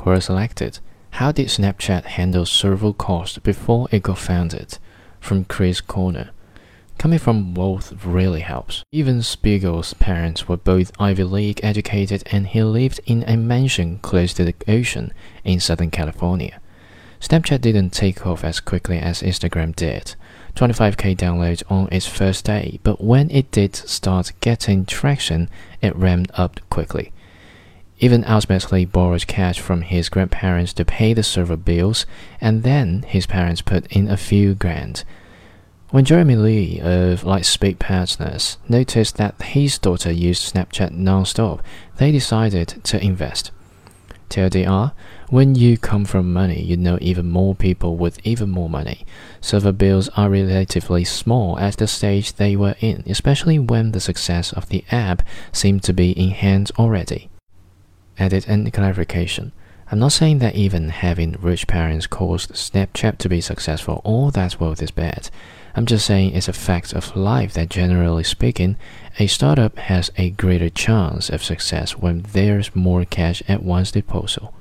Quora selected How did Snapchat handle server cost before it got founded? From Chris Corner. Coming from both really helps. Evan Spiegel's parents were both Ivy League educated and he lived in a mansion close to the ocean in Southern California. Snapchat didn't take off as quickly as Instagram did. 25k downloads on its first day, but when it did start getting traction, it ramped up quickly. Evan ultimately borrowed cash from his grandparents to pay the server bills, and then his parents put in a few grand. When Jeremy Liew of Lightspeed Partners noticed that his daughter used Snapchat non-stop, they decided to invest. TLDR, when you come from money, you know even more people with even more money. Server bills are relatively small at the stage they were in, especially when the success of the app seemed to be in hand already. Edit and clarification. I'm not saying that Evan having rich parents caused Snapchat to be successful or that wealth is bad. I'm just saying it's a fact of life that generally speaking, a startup has a greater chance of success when there's more cash at one's disposal.